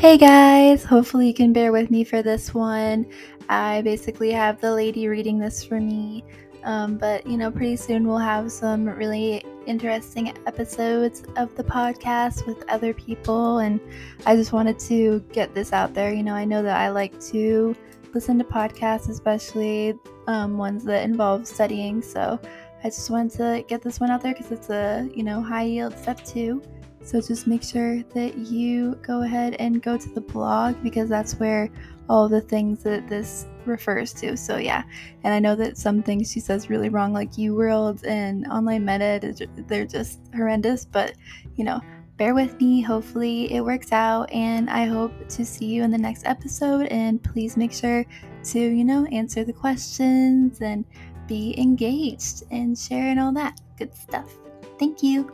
Hey guys, hopefully you can bear with me for this one. I basically have the lady reading this for me, um, but you know, pretty soon we'll have some really interesting episodes of the podcast with other people, and I just wanted to get this out there. You know, I know that I like to listen to podcasts, especially um, ones that involve studying, so I just wanted to get this one out there because it's a you know high yield step two. So just make sure that you go ahead and go to the blog because that's where all the things that this refers to. So yeah, and I know that some things she says really wrong, like UWorld and online meta, they're just horrendous. But you know, bear with me. Hopefully it works out, and I hope to see you in the next episode. And please make sure to you know answer the questions and be engaged and share and all that good stuff. Thank you.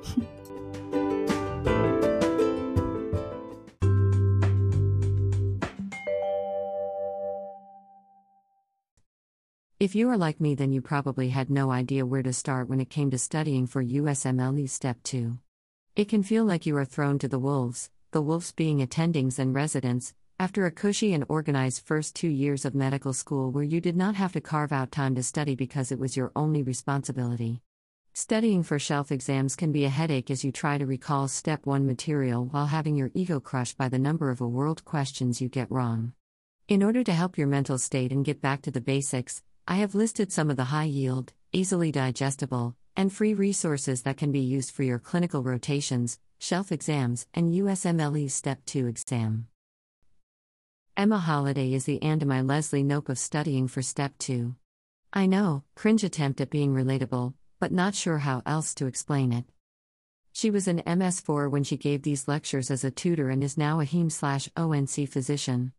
If you are like me, then you probably had no idea where to start when it came to studying for USMLE Step 2. It can feel like you are thrown to the wolves, the wolves being attendings and residents, after a cushy and organized first two years of medical school where you did not have to carve out time to study because it was your only responsibility. Studying for shelf exams can be a headache as you try to recall Step 1 material while having your ego crushed by the number of a world questions you get wrong. In order to help your mental state and get back to the basics, I have listed some of the high yield, easily digestible, and free resources that can be used for your clinical rotations, shelf exams, and USMLE Step 2 exam. Emma Holliday is the and my Leslie Knope of studying for Step 2. I know, cringe attempt at being relatable, but not sure how else to explain it. She was an MS4 when she gave these lectures as a tutor and is now a HEM slash ONC physician.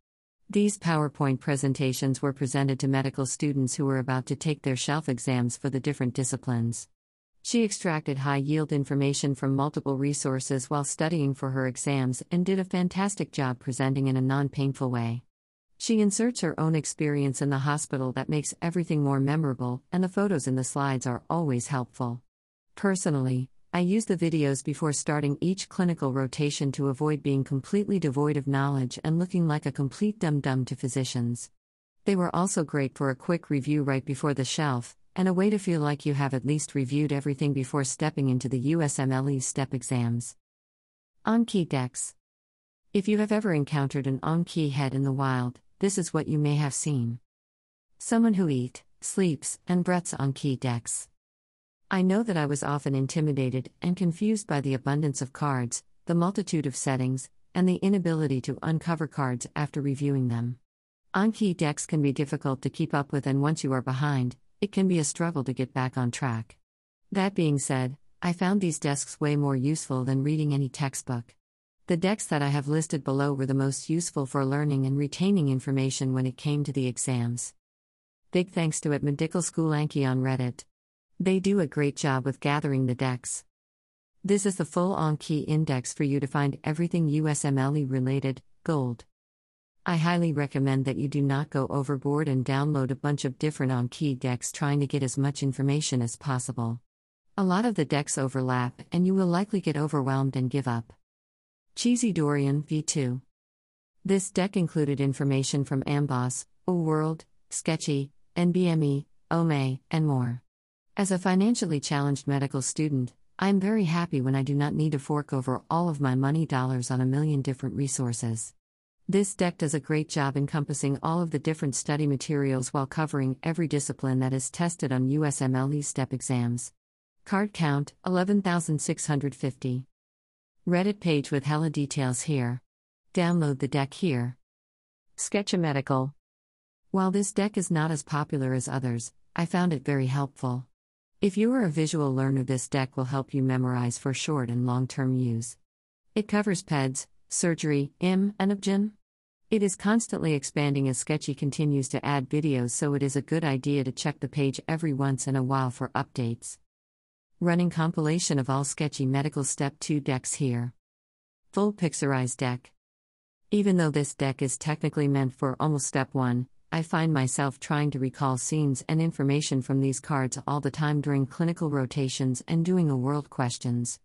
These PowerPoint presentations were presented to medical students who were about to take their shelf exams for the different disciplines. She extracted high yield information from multiple resources while studying for her exams and did a fantastic job presenting in a non painful way. She inserts her own experience in the hospital that makes everything more memorable, and the photos in the slides are always helpful. Personally, I use the videos before starting each clinical rotation to avoid being completely devoid of knowledge and looking like a complete dum dum to physicians. They were also great for a quick review right before the shelf, and a way to feel like you have at least reviewed everything before stepping into the USMLE step exams. Anki decks. If you have ever encountered an Anki head in the wild, this is what you may have seen. Someone who eat, sleeps, and breaths Anki decks. I know that I was often intimidated and confused by the abundance of cards, the multitude of settings, and the inability to uncover cards after reviewing them. Anki decks can be difficult to keep up with, and once you are behind, it can be a struggle to get back on track. That being said, I found these desks way more useful than reading any textbook. The decks that I have listed below were the most useful for learning and retaining information when it came to the exams. Big thanks to at Medical School Anki on Reddit. They do a great job with gathering the decks. This is the full Anki index for you to find everything USMLE related, gold. I highly recommend that you do not go overboard and download a bunch of different Anki decks trying to get as much information as possible. A lot of the decks overlap, and you will likely get overwhelmed and give up. Cheesy Dorian v2. This deck included information from Amboss, O World, Sketchy, NBME, OME, and more. As a financially challenged medical student, I am very happy when I do not need to fork over all of my money dollars on a million different resources. This deck does a great job encompassing all of the different study materials while covering every discipline that is tested on USMLE STEP exams. Card count 11,650. Reddit page with hella details here. Download the deck here. Sketchy Medical. While this deck is not as popular as others, I found it very helpful. If you are a visual learner, this deck will help you memorize for short and long term use. It covers PEDS, surgery, IM, and OBGYN. It is constantly expanding as Sketchy continues to add videos, so it is a good idea to check the page every once in a while for updates. Running compilation of all Sketchy Medical Step 2 decks here. Full Pixorized deck. Even though this deck is technically meant for almost Step 1, I find myself trying to recall scenes and information from these cards all the time during clinical rotations and doing a world questions.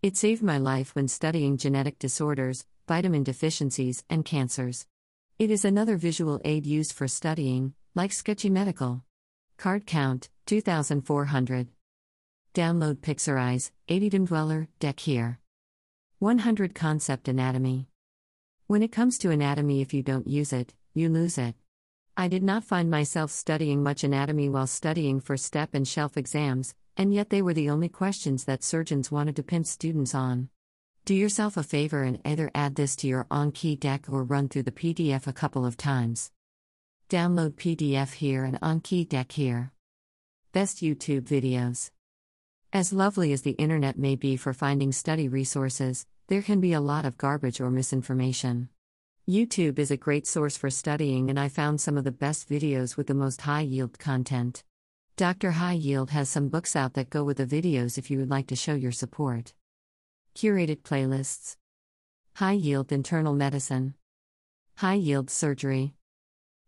It saved my life when studying genetic disorders, vitamin deficiencies, and cancers. It is another visual aid used for studying, like Sketchy Medical. Card count 2400. Download Pixorize, 80 Dweller, deck here. 100 Concept Anatomy. When it comes to anatomy, if you don't use it, you lose it. I did not find myself studying much anatomy while studying for STEP and shelf exams, and yet they were the only questions that surgeons wanted to pimp students on. Do yourself a favor and either add this to your Anki deck or run through the PDF a couple of times. Download PDF here and Anki deck here. Best YouTube videos. As lovely as the internet may be for finding study resources, there can be a lot of garbage or misinformation. YouTube is a great source for studying, and I found some of the best videos with the most high yield content. Dr. High Yield has some books out that go with the videos if you would like to show your support. Curated playlists High Yield Internal Medicine, High Yield Surgery,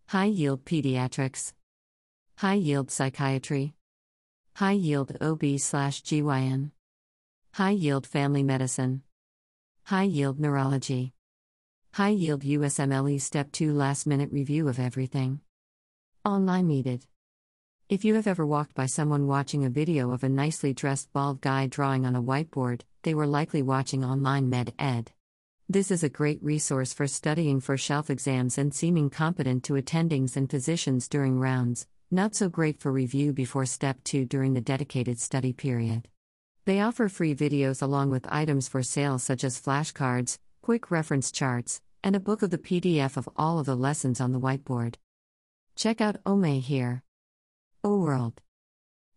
High Yield Pediatrics, High Yield Psychiatry, High Yield OB slash GYN, High Yield Family Medicine, High Yield Neurology. High Yield USMLE Step 2 Last Minute Review of Everything. Online Needed. If you have ever walked by someone watching a video of a nicely dressed bald guy drawing on a whiteboard, they were likely watching online med ed. This is a great resource for studying for shelf exams and seeming competent to attendings and physicians during rounds, not so great for review before Step 2 during the dedicated study period. They offer free videos along with items for sale such as flashcards, quick reference charts, and a book of the PDF of all of the lessons on the whiteboard. Check out OME here. O World.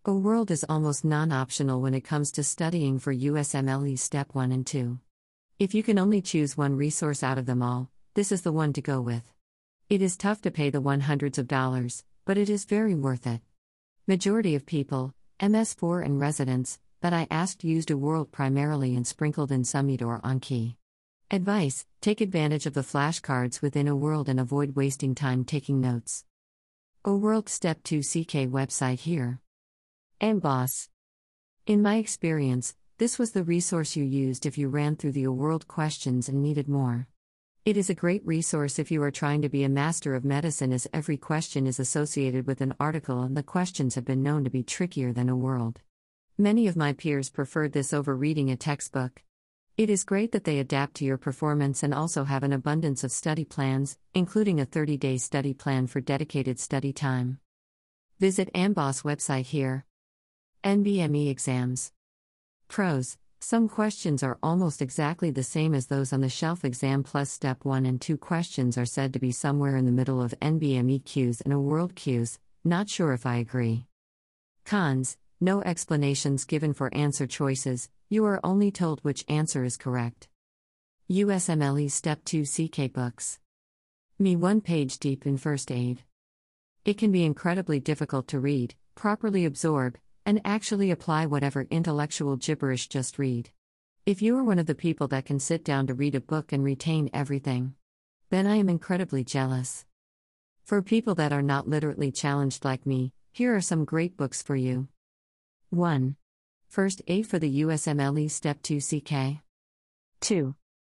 O World is almost non optional when it comes to studying for USMLE Step 1 and 2. If you can only choose one resource out of them all, this is the one to go with. It is tough to pay the one hundreds of dollars, but it is very worth it. Majority of people, MS4 and residents, that I asked used a world primarily and sprinkled in Summit or Anki. Advice Take advantage of the flashcards within a world and avoid wasting time taking notes. O World Step 2 CK website here. Amboss. In my experience, this was the resource you used if you ran through the O World questions and needed more. It is a great resource if you are trying to be a master of medicine, as every question is associated with an article and the questions have been known to be trickier than O World. Many of my peers preferred this over reading a textbook. It is great that they adapt to your performance and also have an abundance of study plans, including a 30 day study plan for dedicated study time. Visit Amboss website here. NBME exams. Pros Some questions are almost exactly the same as those on the shelf exam, plus step 1 and 2 questions are said to be somewhere in the middle of NBME Qs and a world Qs. Not sure if I agree. Cons No explanations given for answer choices, you are only told which answer is correct. USMLE Step 2 CK Books. Me one page deep in first aid. It can be incredibly difficult to read, properly absorb, and actually apply whatever intellectual gibberish just read. If you are one of the people that can sit down to read a book and retain everything, then I am incredibly jealous. For people that are not literally challenged like me, here are some great books for you. 1. First Aid for the USMLE Step 2 CK. 2.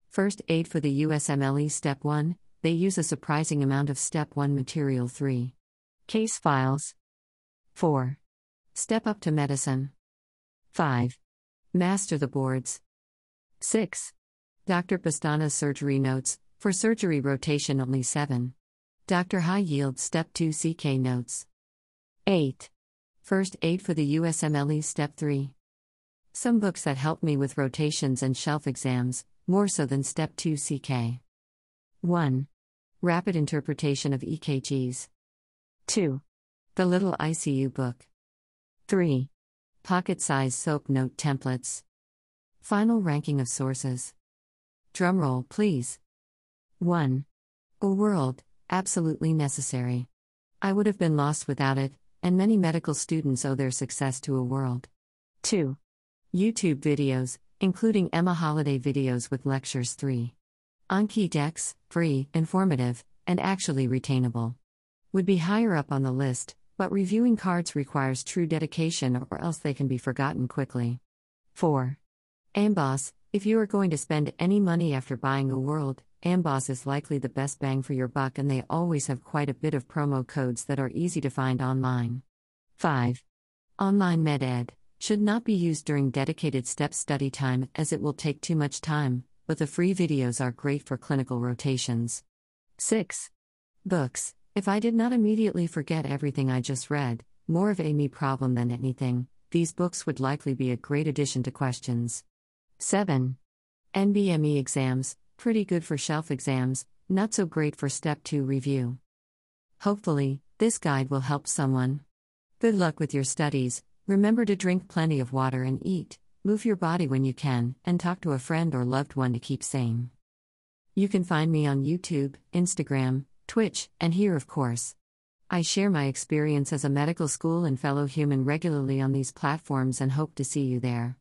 First Aid for the USMLE Step 1, they use a surprising amount of Step 1 material 3. Case files. 4. Step up to medicine. 5. Master the boards. 6. Dr. Pestana's surgery notes, for surgery rotation only 7. Dr. High Yield Step 2 CK notes. 8. First Aid for the USMLE Step 3. Some books that helped me with rotations and shelf exams, more so than Step 2 CK. 1. Rapid Interpretation of EKGs. 2. The Little ICU Book. 3. Pocket size soap note templates. Final ranking of sources. Drumroll, please. 1. A World, absolutely necessary. I would have been lost without it, and many medical students owe their success to A World. 2. YouTube videos, including Emma Holliday videos with lectures 3. Anki Decks, free, informative, and actually retainable. Would be higher up on the list, but reviewing cards requires true dedication or else they can be forgotten quickly. 4. Amboss, If you are going to spend any money after buying a world, Amboss is likely the best bang for your buck, and they always have quite a bit of promo codes that are easy to find online. 5. Online MedEd should not be used during dedicated step study time as it will take too much time, but the free videos are great for clinical rotations. 6. Books. If I did not immediately forget everything I just read, more of a me problem than anything, these books would likely be a great addition to questions. 7. NBME exams, pretty good for shelf exams, not so great for Step 2 review. Hopefully, this guide will help someone. Good luck with your studies, remember to drink plenty of water and eat, move your body when you can, and talk to a friend or loved one to keep sane. You can find me on YouTube, Instagram, Twitch, and here, of course. I share my experience as a medical school and fellow human regularly on these platforms and hope to see you there.